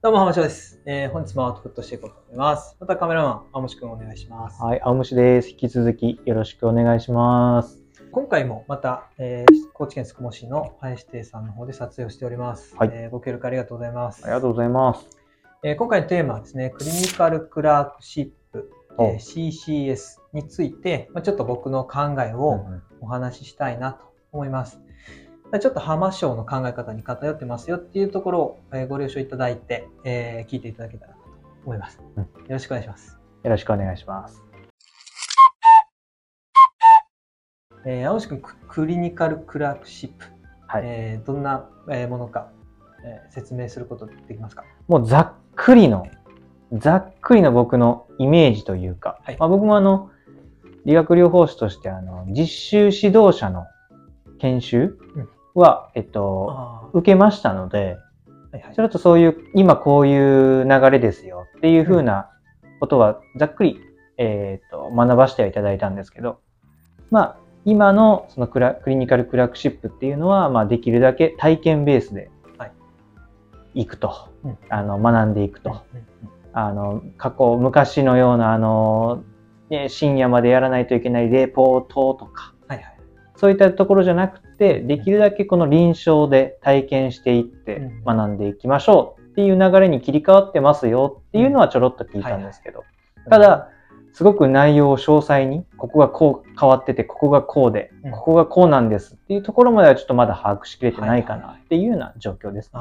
どうも、浜翔です。えー本日もアウトプットしていこうと思います。またカメラマン、青虫くんお願いします。はい、青虫です。引き続きよろしくお願いします。今回もまた、えー高知県宿毛市の林亭さんの方で撮影をしております。はいえーご協力ありがとうございます。ありがとうございます。えー今回のテーマはですね、クリニカルクラークシップ、えーお CCS について、まあ、ちょっと僕の考えうんをお話ししたいなと思います。ちょっと浜省の考え方に偏ってますよっていうところをえーご了承いただいて、えー聞いていただけたらなと思います。うんよろしくお願いします。よろしくお願いします。えー、青石君、ククリニカルクラークシップ、はい。えーどんなえーものか、えー説明することできますか？もうざっくりの、ざっくりの僕のイメージというか、はいまあ、僕もあの、理学療法士としてあの、実習指導者の研修は、えっと、あ受けましたので、はいはい。それとそういう、今こういう流れですよっていうふうなことは、ざっくり、えっと、学ばせてはいただいたんですけど、まあ、今のそのクラクリニカルクラークシップっていうのは、まあ、できるだけ体験ベースではい。行くと、うん。あの、学んでいくと。あの、過去、昔のような、あの、ね、深夜までやらないといけないレポートとか、はいはい。そういったところじゃなくて、できるだけこの臨床で体験していってうん。学んでいきましょうっていう流れに切り替わってますよっていうのはちょろっと聞いたんですけど、ただ、すごく内容を詳細に、ここがこう変わってて、ここがこうでうん、ここがこうなんですっていうところまではちょっとまだ把握しきれてないかないっていうような状況ですね。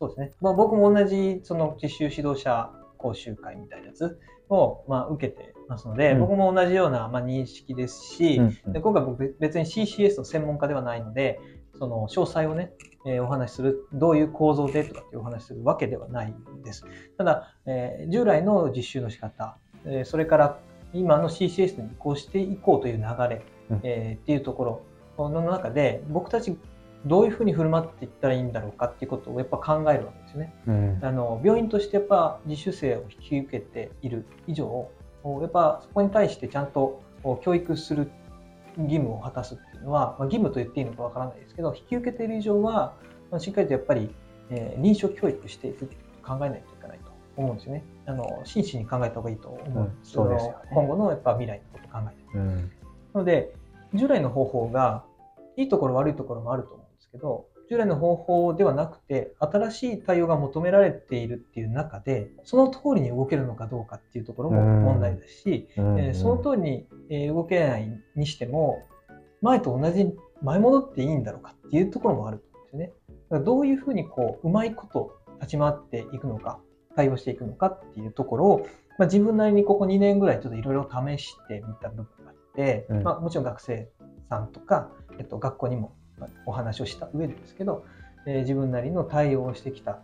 そうですね。まあ、僕も同じその実習指導者講習会みたいなやつを、まあ、受けてますので、うん。僕も同じような、まあ、認識ですし、で今回僕別に CCS の専門家ではないので、その詳細をね、えーお話しする、どういう構造でとかっていうお話しするわけではないんです。ただ、えー従来の実習の仕方、えーそれから今の CCS に移行していこうという流れ、うん。えーっていうところの中で、僕たちどういうふうに振る舞っていったらいいんだろうかっていうことをやっぱ考えるわけですよね。うん。あの病院としてやっぱ実習生を引き受けている以上やっぱそこに対してちゃんと教育する義務を果たすっていうのは、まあ、義務と言っていいのかわからないですけど引き受けている以上はまあしっかりとやっぱり、えー臨床教育していく考えないといけないと思うんですよね。あの真摯に考えた方がいいと思うんです,、うんね。今後のやっぱ未来のことを考えて。うん。なので、従来の方法が、いいところ悪いところもあると思けど、従来の方法ではなくて、新しい対応が求められているっていう中で、その通りに動けるのかどうかっていうところも問題ですし、うん。えーその通りにえー動けないにしても、前と同じ、前戻っていいんだろうかっていうところもあると思うんですよね。だからどういうふうにこう、うまいこと立ち回っていくのか、対応していくのかっていうところを、まあ、自分なりにここ2年ぐらいちょっといろいろ試してみた部分があって、うん。まあ、もちろん学生さんとか、えっと、学校にもまあお話をした上でですけど、えー自分なりの対応をしてきた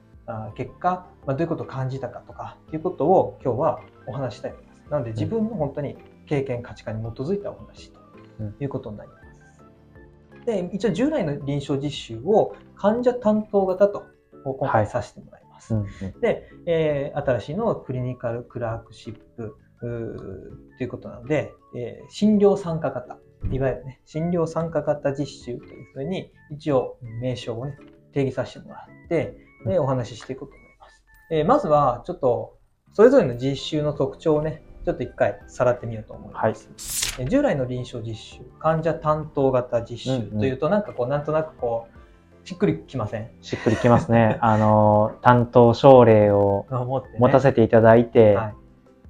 結果、まあ、どういうことを感じたかとかっていうことを今日はお話ししたいと思います。なので自分の本当に経験価値観に基づいたお話ということになります。で一応従来の臨床実習を患者担当型と今回させてもらいます。うんうんで、えー新しいのはクリニカルクラークシップということなので、えー診療参加型、いわゆるね、診療参加型実習というふうに一応名称をね、定義させてもらって、で、お話ししていこうと思います。えーまずは、ちょっと、それぞれの実習の特徴をね、ちょっと一回さらってみようと思います。えー従来の臨床実習、患者担当型実習というと、なんかこう、なんとなくこう、しっくりきません？しっくりきますね。あの、担当症例を。持たせていただいて、は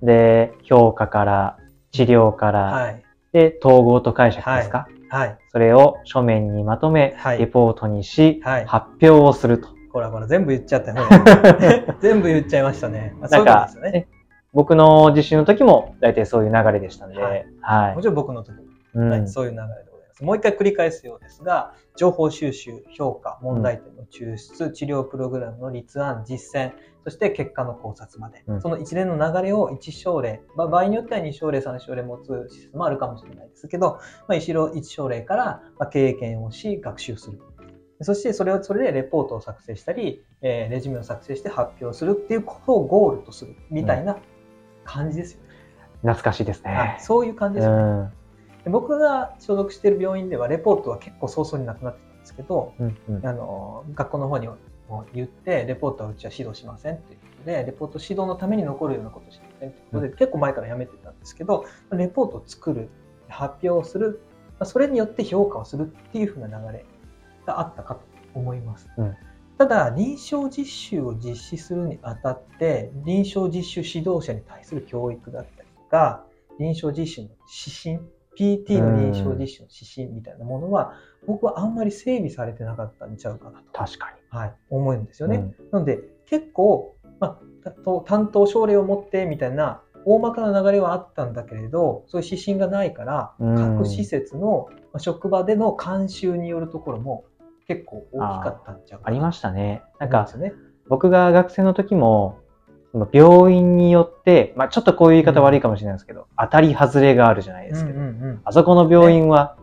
い。で、評価から、治療から、はい。で、統合と解釈ですか、はい。それを書面にまとめ、はいレポートにし、はい発表をすると。ほらほら、全部言っちゃったよ。全部言っちゃいましたね。まあそうですよね。ね、僕の実習の時も大体そういう流れでしたんで、ははいい。もちろん僕の時も、うんはいそういう流れでございます。もう一回繰り返すようですが、情報収集、評価、問題点の抽出、治療プログラムの立案、実践、そして結果の考察まで、うんその一連の流れを1症例、まあ、場合によっては2症例、3症例持つ施設もあるかもしれないですけど、まあ、1, 症1症例からまあ経験をし、学習する。そしてそれをそれでレポートを作成したり、えーレジュメを作成して発表するっていうことをゴールとするみたいな感じですよね。懐かしいですはいね。そういう感じですよね。うんで僕が所属している病院ではレポートは結構早々になくなってたんですけど、うんうんあの学校の方におを言って、レポートはうちは指導しませんっていうことで、レポート指導のために残るようなことをしませんっていうことで、結構前からやめてたんですけど、レポートを作る、発表をする、まあそれによって評価をするっていうふうな流れがあったかと思います。うんただ、臨床実習を実施するにあたって、臨床実習指導者に対する教育だったりとか、臨床実習の指針、PT の臨床実習の指針みたいなものは、僕はあんまり整備されてなかったんちゃうかなと、確かはい、思うんですよに。ね。なので、結構、まあ、と担当症例を持ってみたいな、大まかな流れはあったんだけれど、そういう指針がないから、うん各施設のまあ職場での監修によるところも結構大きかったんちゃうかありましたね。なんかね。僕が学生の時も、その病院によって、まあちょっとこういう言い方悪いかもしれないですけど、当たり外れがあるじゃないですけど、うんあそこの病院は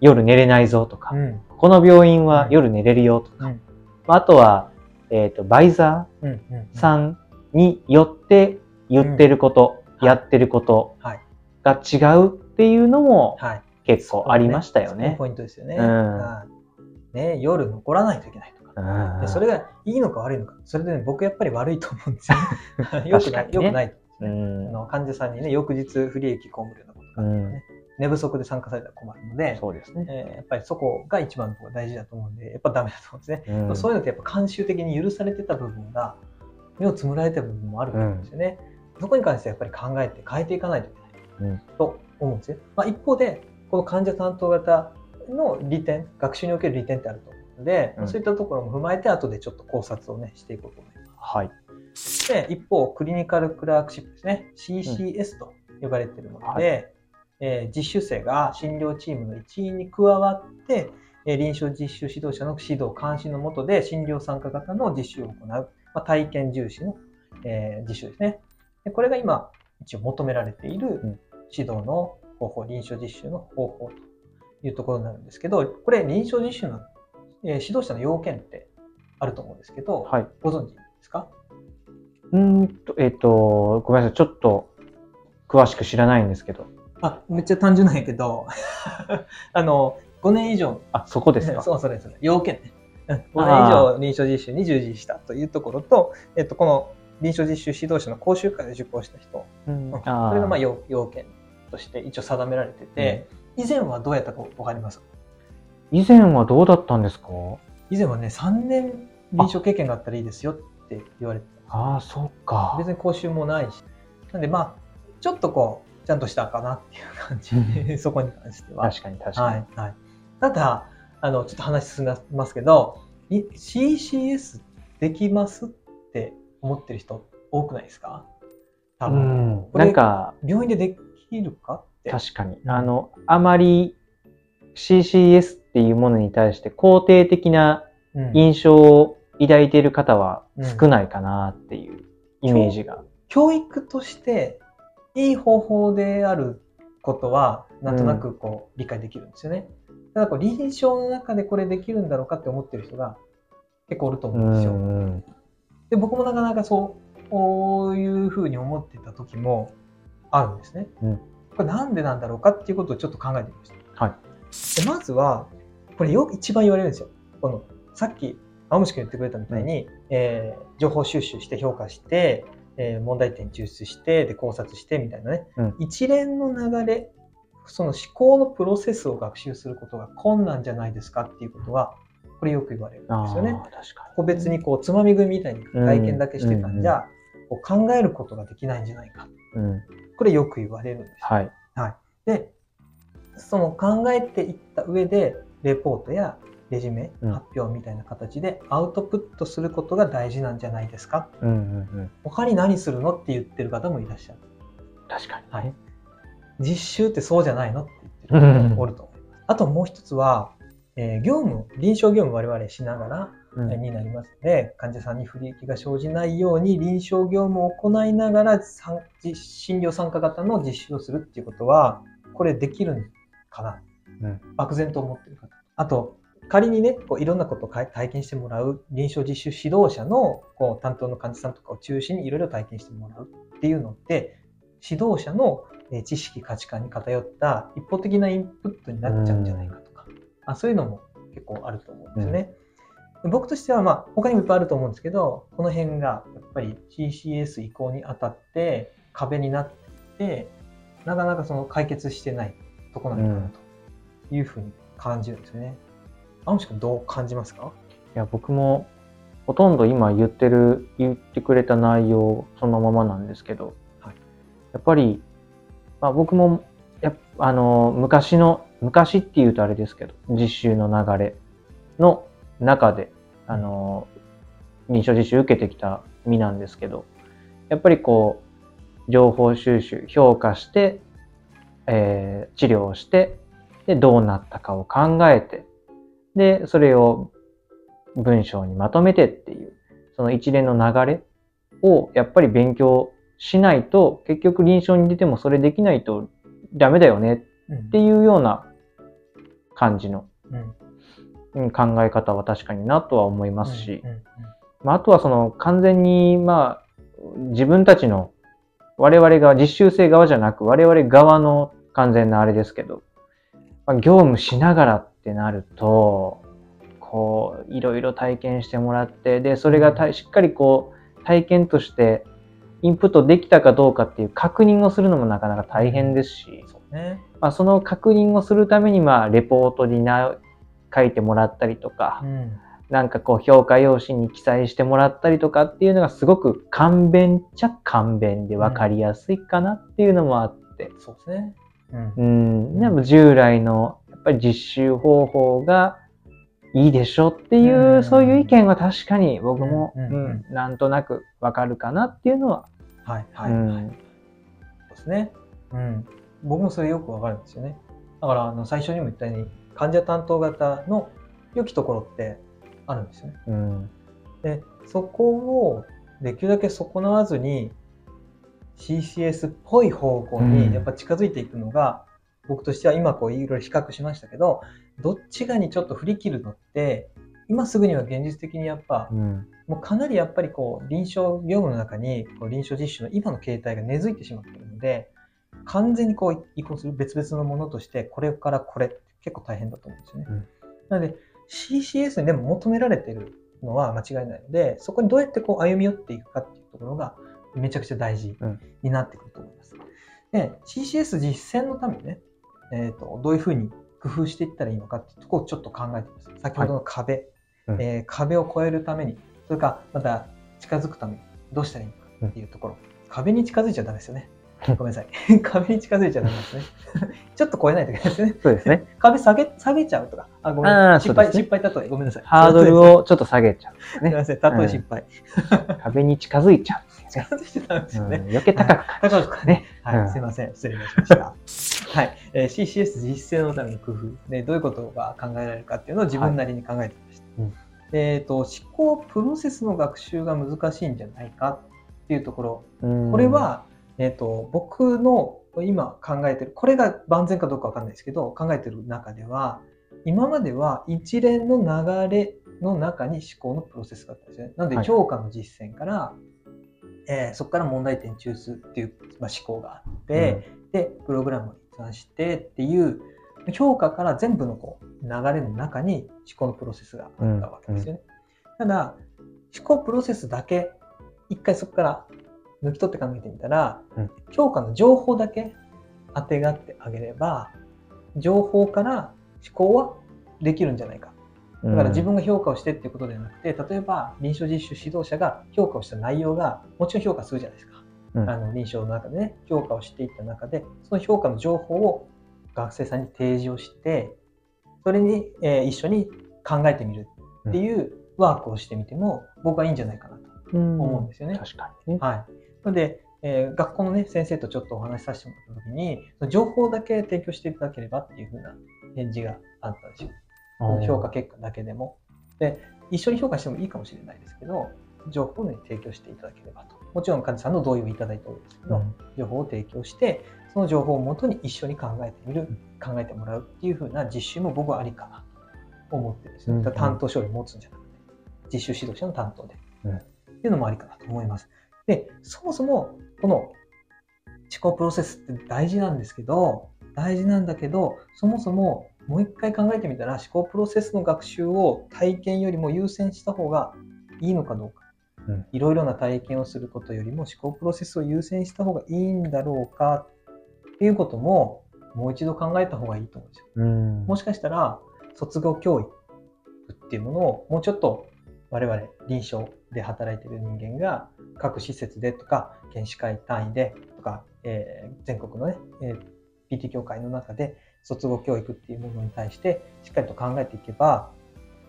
夜寝れないぞとか、うん。うんこの病院は夜寝れるよとか、うん。まああとは、えっ、と、バイザうんうんーさんによって言ってること、うん。やってることはい。が違うっていうのもはい。結構ありましたよそこね。ポイントですよね。うん。はい。ね夜残らないといけないでそれがいいのか悪いのか。それで、ね、僕やっぱり悪いと思うんですよ ね。よくない。ねよくない。うんあの患者さんにね、翌日不利益被るようなことがあったらね、寝不足で参加されたら困るので、そうですね。えーやっぱりそこが一番大事だと思うんで、やっぱダメだと思うんですね。うんそういうのってやっぱ慣習的に許されてた部分が、目をつむられてた部分もあると思うんですよね。そこに関してはやっぱり考えて変えていかないといけない、うんと思うんですよ。まあ、一方で、この患者担当型の利点、学習における利点ってあるとので、うんそういったところも踏まえて、後でちょっと考察をね、していこうと思います。はい。で、一方、クリニカルクラークシップですね。CCS と呼ばれているもので、えー実習生が診療チームの一員に加わって、えー臨床実習指導者の指導、監視の下で診療参加型の実習を行う、まあ、体験重視の、えー実習ですねで。これが今、一応求められているん指導の方法、臨床実習の方法というところになるんですけど、これ臨床実習の、えー指導者の要件ってあると思うんですけど、はい。ご存知ですか？うーんと、えっ、と、ごめんなさい。ちょっと詳しく知らないんですけど。あ、めっちゃ単純なんやけど、あの、5年以上、あ、そこですか？そう、それそれ。要件ね。うん5年以あ上臨床実習に従事したというところと、えっと、この臨床実習指導者の講習会を受講した人、うんうんあーそれがまあ要要件として一応定められてて、以前はどうやったかわかります以前はどうだったんですか？以前はね、3年臨床経験があったらいいですよって言われてたああ、そっか。別に講習もないし。なんでまあ、ちょっとこう、ちゃんとしたかなっていう感じ、そこに関しては。確かに確かに。はい、はい。ただ、あの、ちょっと話進みますけど、い CCS できますって思ってる人多くないですか？多う分。ん。これなんか、病院でできるかって。確かに。うんあの、あまり CCS っていうものに対して肯定的なうん印象を抱いている方は少ないかなっていうイメージが。教育としていい方法であることは、なんとなくこう、理解できるんですよね。ただこう、臨床の中でこれできるんだろうかって思ってる人が結構おるとう思うんですよ。ん。で、僕もなかなかそう、こういうふうに思ってた時もあるんですね。うんこれなんでなんだろうかっていうことをちょっと考えてみました。はい。でまずは、これよく一番言われるんですよ。この、さっき、青虫君言ってくれたみたいに、えー情報収集して評価して、えー問題点抽出して、で考察してみたいなね、うん一連の流れ、その思考のプロセスを学習することが困難じゃないですかっていうことは、これよく言われるんですよね。確か個別にこうつまみ食いみたいに体験だけしてたんじゃ、こう考えることができないんじゃないか。に。うん。これよく言われるんですよ。はい。で、その考えていった上で、レポートやレジュメ、うん発表みたいな形でアウトプットすることが大事なんじゃないですか。うんうんうん。他に何するのって言ってる方もいらっしゃる。確かに。はい。実習ってそうじゃないのって言ってる方もおると思います。あともう一つは、えー業務、臨床業務我々しながら、うんになりますので、患者さんに不利益が生じないように臨床業務を行いながら診療参加型の実習をするっていうことは、これできるんかな、うん。漠然と思ってる方。あと、仮にね、こういろんなことを体験してもらう臨床実習指導者のこう担当の患者さんとかを中心にいろいろ体験してもらう。っていうのって、指導者のえー知識価値観に偏った一方的なインプットになっちゃうんじゃないかとか、あそういうのも結構あると思うんですよね。僕としては、まあ、他にもいっぱいあると思うんですけど、この辺がやっぱり CCS 移行にあたって壁になってて、なかなかその解決してないとこなのかなというふうに感じるんですよね。青虫君どう感じますか？いや、僕もほとんど今言ってる、言ってくれた内容そのままなんですけど、はいやっぱり、まあ、僕もやっあの昔の、昔っていうとあれですけど、実習の流れの中で、あの、臨床実習受けてきた身なんですけど、やっぱりこう、情報収集、評価して、えー治療をして、で、どうなったかを考えて、で、それを文章にまとめてっていう、その一連の流れをやっぱり勉強しないと、結局臨床に出てもそれできないとダメだよねうんっていうような感じの考え方は確かになとは思いますし、まあ、あとはその完全にまあ自分たちの我々が実習生側じゃなく我々側の完全なあれですけど、まあ、業務しながらってなるとこういろいろ体験してもらってでそれがたしっかりこう体験としてインプットできたかどうかっていう確認をするのもなかなか大変ですし、そうね。まあ、その確認をするためにまあレポートにな書いてもらったりとか、うんなんかこう評価用紙に記載してもらったりとかっていうのがすごく簡便っちゃ簡便で分かりやすいかなっていうのもあって、そうですね。うん。うん、でも従来のやっぱり実習方法がいいでしょっていう、うん。そういう意見は確かに僕も、うん。なんとなく分かるかなっていうのは、はいはい、うん。そうですね。うん。僕もそれよくわかるんですよね。だから、あの、最初にも言ったように、患者担当型の良きところってあるんですよね。うん。で、そこをできるだけ損なわずに CCS っぽい方向うん。にやっぱ近づいていくのが、僕としては今こういろいろ比較しましたけど、どっちかにちょっと振り切るのって、今すぐには現実的にやっぱ、うん。もうかなりやっぱりこう臨床業務の中にこう臨床実習の今の形態が根付いてしまっているので、完全にこう移行する別々のものとして、これからこれって結構大変だと思うんですよね。うん。なので CCS にでも求められているのは間違いないので、そこにどうやってこう歩み寄っていくかっていうところがめちゃくちゃ大事うんになってくると思います。で、CCS 実践のためにね、えーと、どういうふうに工夫していったらいいのかっていうところをちょっと考えてます。先ほどの壁、うんえー壁を越えるために、それからまた近づくためにどうしたらいいのかっていうところ。壁に近づいちゃダメですよね。ごめんなさい。壁に近づいちゃダメですね。ちょっと超えないといけないですね。そうですね。壁下げ、下げちゃうとか。あ、ごめんあなさい。失敗、ね失敗例え。ごめんなさい。ハードルをちょっと下げちゃう。すみません。例え失敗。壁に近づいちゃ近づいちゃダメですう。うんよね。余計高く高くね。はい、うんすいません。失礼いたしました。はい。えー CCS 実践のための工夫。ね、どういうことが考えられるかっていうのを自分なりに考えてみました。うんえっ、と、思考プロセスの学習が難しいんじゃないかっていうところ。うんこれ、は、えっ、と、僕の今考えてる、これが万全かどうかわかんないですけど、考えてる中では、今までは一連の流れの中に思考のプロセスがあったんですね。なので、はい評価の実践から、えーそこから問題点抽出っていう、まあ、思考があって、で、プログラムを立案してっていう、評価から全部のこう流れの中に思考のプロセスがあったわけですよね。ただ、思考プロセスだけ、一回そこから抜き取って考えてみたら、うん評価の情報だけ当てがってあげれば、情報から思考はできるんじゃないか。だから自分が評価をしてっていうことではなくて、例えば臨床実習指導者が評価をした内容が、もちろん評価するじゃないですか。うんあの臨床の中でね、評価をしていった中で、その評価の情報を学生さんに提示をして、それに、えー一緒に考えてみるっていうワークをしてみても、僕はいいんじゃないかなとうん思うんですよね。確かにね。はい。ので、えー学校のね、先生とちょっとお話しさせてもらったときに、情報だけ提供していただければっていうふうな返事があったんですよ。評価結果だけでも。で、一緒に評価してもいいかもしれないですけど、情報を、ね、提供していただければと。もちろん患者さんの同意をいただいておるんですけど、うん情報を提供して、その情報をもとに一緒に考えてみる、考えてもらうっていうふうな実習も僕はありかなと思ってるんですね。うん担当書類持つんじゃなくて、実習指導者の担当で。うんっていうのもありかなと思います。で、そもそもこの思考プロセスって大事なんですけど、大事なんだけど、そもそももう一回考えてみたら思考プロセスの学習を体験よりも優先した方がいいのかどうか、うんいろいろな体験をすることよりも思考プロセスを優先した方がいいんだろうかっていうことももう一度考えた方がいいと思うんですよ。うん。もしかしたら卒業教育っていうものをもうちょっと我々臨床で働いている人間が各施設でとか研修会単位でとか、えー全国のね、えー PT 協会の中で卒業教育っていうものに対してしっかりと考えていけば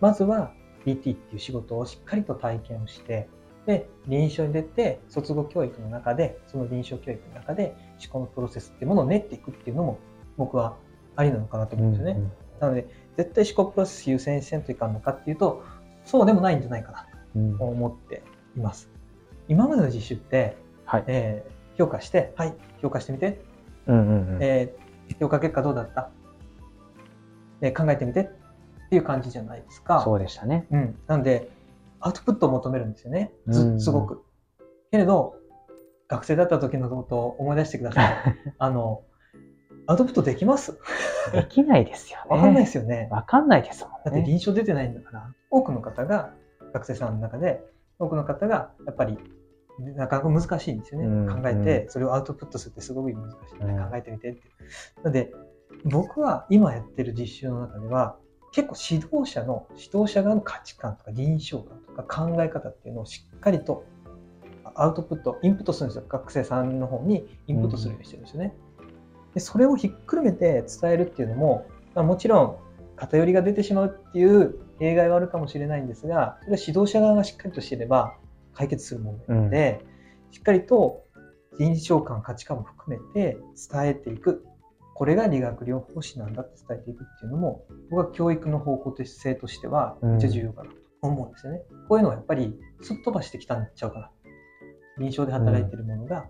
まずは PT っていう仕事をしっかりと体験をしてで臨床に出て卒業教育の中でその臨床教育の中で思考のプロセスっていうものを練っていくっていうのも僕はありなのかなと思うんですよね。なので、絶対思考プロセス優先せんといかんのかっていうと、そうでもないんじゃないかなうんと思っています。今までの実習って、はい。えー評価して、はい、評価してみて、うんうんうん。えー評価結果どうだった、えー考えてみてっていう感じじゃないですか。そうでしたね。うん。なので、アウトプットを求めるんですよね。すごく。けれど、学生だった時のことを思い出してください。あの、アウトプットできます？できないですよね。わかんないですよね。わかんないですもだってんね。臨床出てないんだから、多くの方が、学生さんの中で、多くの方が、やっぱり、なかなか難しいんですよね。うん考えて、それをアウトプットするってすごく難しい、うん考えてみてって。なので、僕は今やってる実習の中では、結構指導者の、指導者側の価値観とか臨床観とか考え方っていうのをしっかりとアウトプット、インプットするんですよ。学生さんの方にインプットするようにしてるんですよね。でそれをひっくるめて伝えるっていうのも、まあ、もちろん偏りが出てしまうっていう弊害はあるかもしれないんですが、それは指導者側がしっかりとしていれば解決する問題なので、しっかりと臨床感、価値観も含めて伝えていく。これが理学療法士なんだって伝えていくっていうのも、僕は教育の方向性としてはめっちゃ重要かなと思うんですよね。こういうのはやっぱりすっ飛ばしてきたんちゃうかな。臨床で働いてるものが、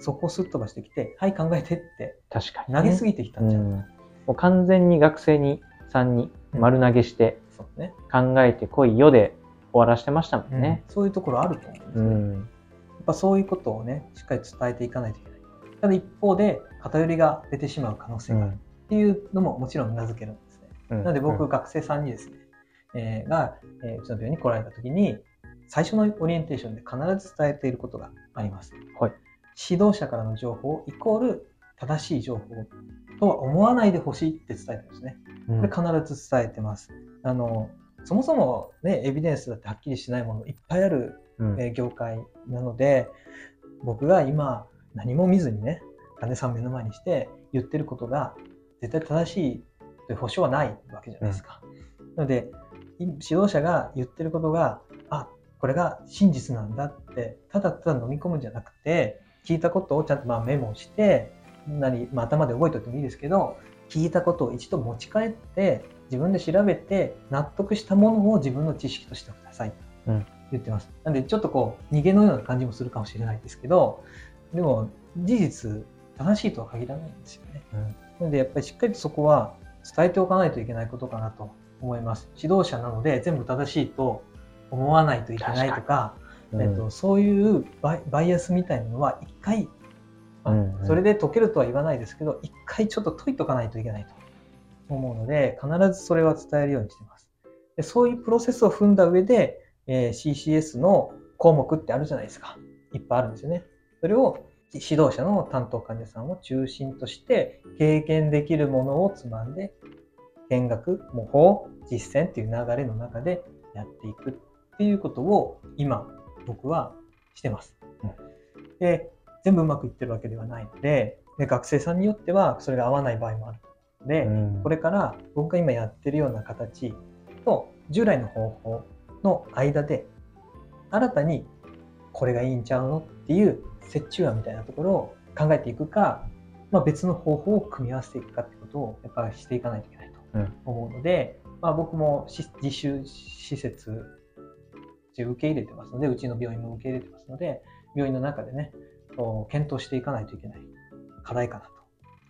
そこをすっ飛ばしてきて、はい、考えてって確かに、投げすぎてきたんちゃうかな。うんもう完全に学生に、さんに丸投げしてそうね。考えてこいよで終わらしてましたもんね。そういうところあると思うんですよ。やうん。っぱそういうことをね、しっかり伝えていかないといけない。ただ一方で、偏りが出てしまう可能性があるっていうのももちろん名付けるんですね。うんなので僕、うん学生さんにですね、えーが、えーうちの病院に来られた時に、最初のオリエンテーションで必ず伝えていることがあります。はい指導者からの情報イコール正しい情報とは思わないでほしいって伝えてるんですね。うんこれ必ず伝えてます。あのそもそも、ね、エビデンスだってはっきりしないものいっぱいある、うんえー業界なので僕が今何も見ずにね患者さん目の前にして言ってることが絶対正しいという保証はないわけじゃないですか。なのでい指導者が言ってることがあこれが真実なんだってただただ飲み込むんじゃなくて聞いたことをちゃんとまあメモしてなり、まあ、頭で覚えておいてもいいですけど聞いたことを一度持ち帰って自分で調べて納得したものを自分の知識としてください、うん。言ってます。なんでちょっとこう逃げのような感じもするかもしれないですけどでも事実正しいとは限らないんですよね、うん。なのでやっぱりしっかりとそこは伝えておかないといけないことかなと思います。指導者なので全部正しいと思わないといけないとかうん。えっと、そういうバイバイアスみたいなのは一回、まあそれで解けるとは言わないですけど一回ちょっと解いとかないといけないと思うので必ずそれは伝えるようにしてます。でそういうプロセスを踏んだ上で、えー CCS の項目ってあるじゃないですか。いっぱいあるんですよね。それを指導者の担当患者さんを中心として経験できるものをつまんで見学模倣実践っていう流れの中でやっていくっていうことを今僕はしてます。うん。で全部うまくいってるわけではないのでで学生さんによってはそれが合わない場合もある。ので、うん。これから僕が今やってるような形と従来の方法の間で新たにこれがいいんちゃうのっていう折衷案みたいなところを考えていくか、まあ、別の方法を組み合わせていくかってことをやっぱりしていかないといけないとうん思うので、まあ、僕もし実習施設で受け入れてますのでうちの病院も受け入れてますので病院の中でね検討していかないといけない課題かなと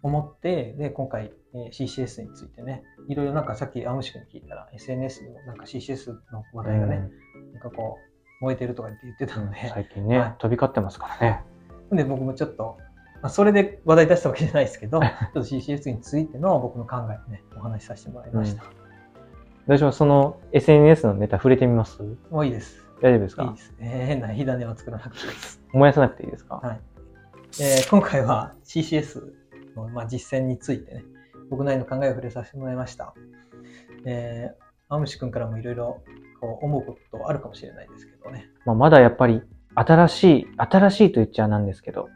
思ってで今回えー CCS についてねいろいろなんかさっき青虫君に聞いたら SNS でもなんか CCS の話題がね、なんかこう燃えてるとかって言ってたので、最近ね、はい飛び交ってますからね。で僕もちょっとまあ、それで話題出したわけじゃないですけど、ちょっと CCS についての僕の考えをね、お話しさせてもらいました。私もその SNS のネタ触れてみます？もういいです。大丈夫ですか？いいですね。変な火種は作らなくていいです。燃やさなくていいですか？はい。えー今回は CCS の、まあ、実践についてね、僕なりの考えを触れさせてもらいました。えー、青虫くんからもいろいろこう思うことあるかもしれないですけどね。まあ、まだやっぱり新しい、新しいと言っちゃなんですけど、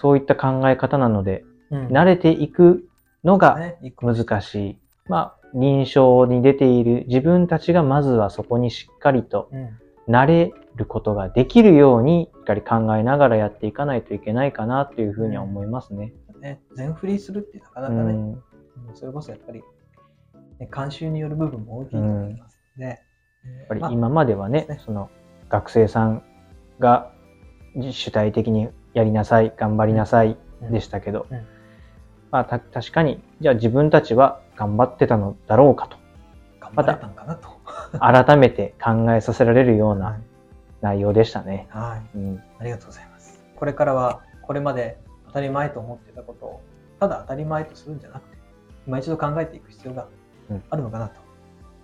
そういった考え方なので、うん慣れていくのが難しい。まあ、臨床に出ている自分たちがまずはそこにしっかりとうん。慣れることができるように、しっかり考えながらやっていかないといけないかなというふうには思いますね。ね、全振りするってなかなうかね、ん。うんそれこそやっぱり、ね、慣習による部分も大きいと思いますので、やっえーまあぱり今まではね、ねその学生さんが主体的にやりなさい、頑張りなさいうんでしたけど、うんまあた確かに、じゃあ自分たちは頑張ってたのだろうかと、頑張れたんかなと。改めて考えさせられるようはない内容でしたね。はい。うん。ありがとうございます。これからは、これまで当たり前と思ってたことを、ただ当たり前とするんじゃなくて、今一度考えていく必要がうんあるのかなと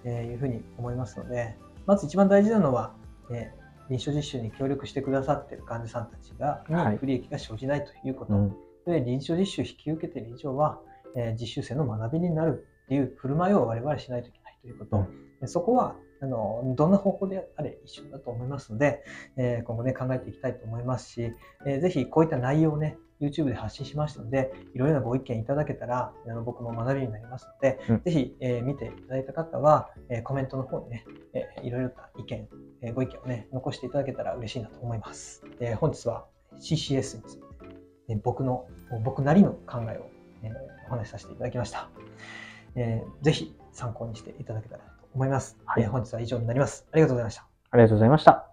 えーいうふうに思いますので、まず一番大事なのは、えー臨床実習に協力してくださっている患者さんたちが、不利益が生じないということ。うん。で、臨床実習を引き受けている以上は、えー実習生の学びになるっていう振る舞いを我々はしないといけないということ。うんでそこはあのどんな方法であれ一緒だと思いますので、えー今後ね考えていきたいと思いますし、えーぜひこういった内容をね YouTube で発信しましたのでいろいろなご意見いただけたらあの僕も学びになりますので、うんぜひ、えー見ていただいた方は、えーコメントの方にね、えーいろいろな意見、えーご意見をね残していただけたら嬉しいなと思います。えー本日は CCS について、ね僕の僕なりの考えを、えーお話しさせていただきました。えーぜひ参考にしていただけたらと思います。はいえー本日は以上になります。ありがとうございました。ありがとうございました。